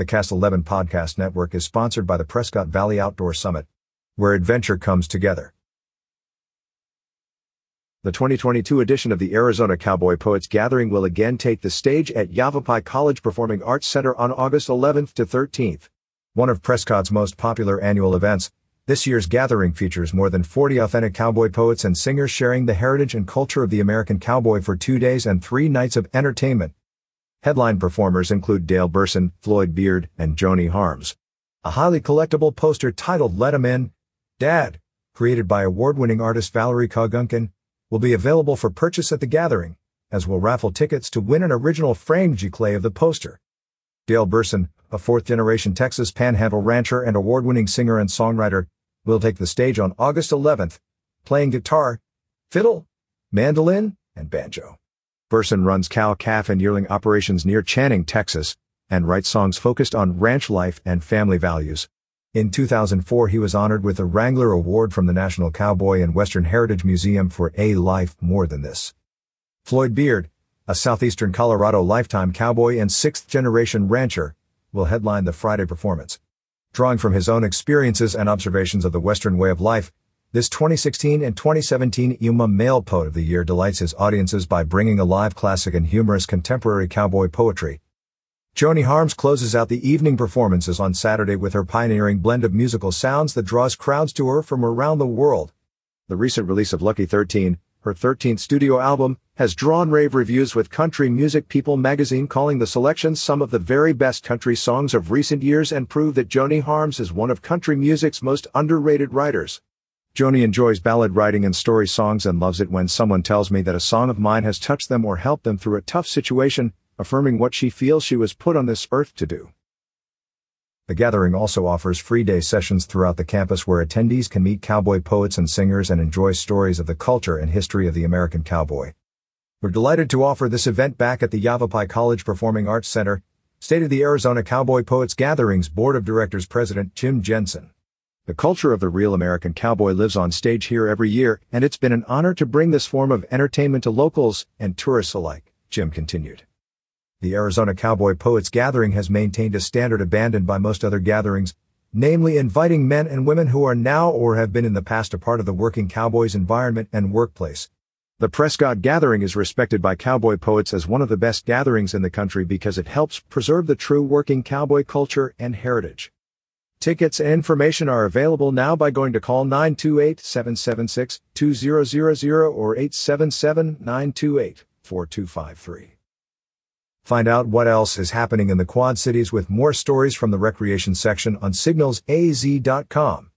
The Cast 11 podcast network is sponsored by the Prescott Valley Outdoor Summit, where adventure comes together. The 2022 edition of the Arizona Cowboy Poets Gathering will again take the stage at Yavapai College Performing Arts Center on August 11th to 13th. One of Prescott's most popular annual events, this year's gathering features more than 40 authentic cowboy poets and singers sharing the heritage and culture of the American cowboy for two days and three nights of entertainment. Headline performers include Dale Burson, Floyd Beard, and Joni Harms. A highly collectible poster titled Let 'em In, Dad, created by award-winning artist Valerie Kogunkin, will be available for purchase at the gathering, as will raffle tickets to win an original framed giclée of the poster. Dale Burson, a fourth-generation Texas panhandle rancher and award-winning singer and songwriter, will take the stage on August 11th, playing guitar, fiddle, mandolin, and banjo. Burson runs cow, calf, and yearling operations near Channing, Texas, and writes songs focused on ranch life and family values. In 2004 he was honored with the Wrangler Award from the National Cowboy and Western Heritage Museum for A Life More Than This. Floyd Beard, a southeastern Colorado lifetime cowboy and sixth-generation rancher, will headline the Friday performance. Drawing from his own experiences and observations of the Western way of life, this 2016 and 2017 Yuma Male Poet of the Year delights his audiences by bringing alive classic and humorous contemporary cowboy poetry, Joni Harms closes out the evening performances on Saturday with her pioneering blend of musical sounds that draws crowds to her from around the world. The recent release of Lucky 13, her 13th studio album, has drawn rave reviews with Country Music People magazine calling the selection some of the very best country songs of recent years and prove that Joni Harms is one of country music's most underrated writers. Joni enjoys ballad writing and story songs and loves it when someone tells me that a song of mine has touched them or helped them through a tough situation, affirming what she feels she was put on this earth to do. The gathering also offers free day sessions throughout the campus where attendees can meet cowboy poets and singers and enjoy stories of the culture and history of the American cowboy. We're delighted to offer this event back at the Yavapai College Performing Arts Center, stated the Arizona Cowboy Poets Gatherings Board of Directors President Jim Jensen. The culture of the real American cowboy lives on stage here every year, and it's been an honor to bring this form of entertainment to locals and tourists alike, Jim continued. The Arizona Cowboy Poets Gathering has maintained a standard abandoned by most other gatherings, namely inviting men and women who are now or have been in the past a part of the working cowboys environment and workplace. The Prescott Gathering is respected by cowboy poets as one of the best gatherings in the country because it helps preserve the true working cowboy culture and heritage. Tickets and information are available now by going to call 928-776-2000 or 877-928-4253. Find out what else is happening in the Quad Cities with more stories from the recreation section on signalsaz.com.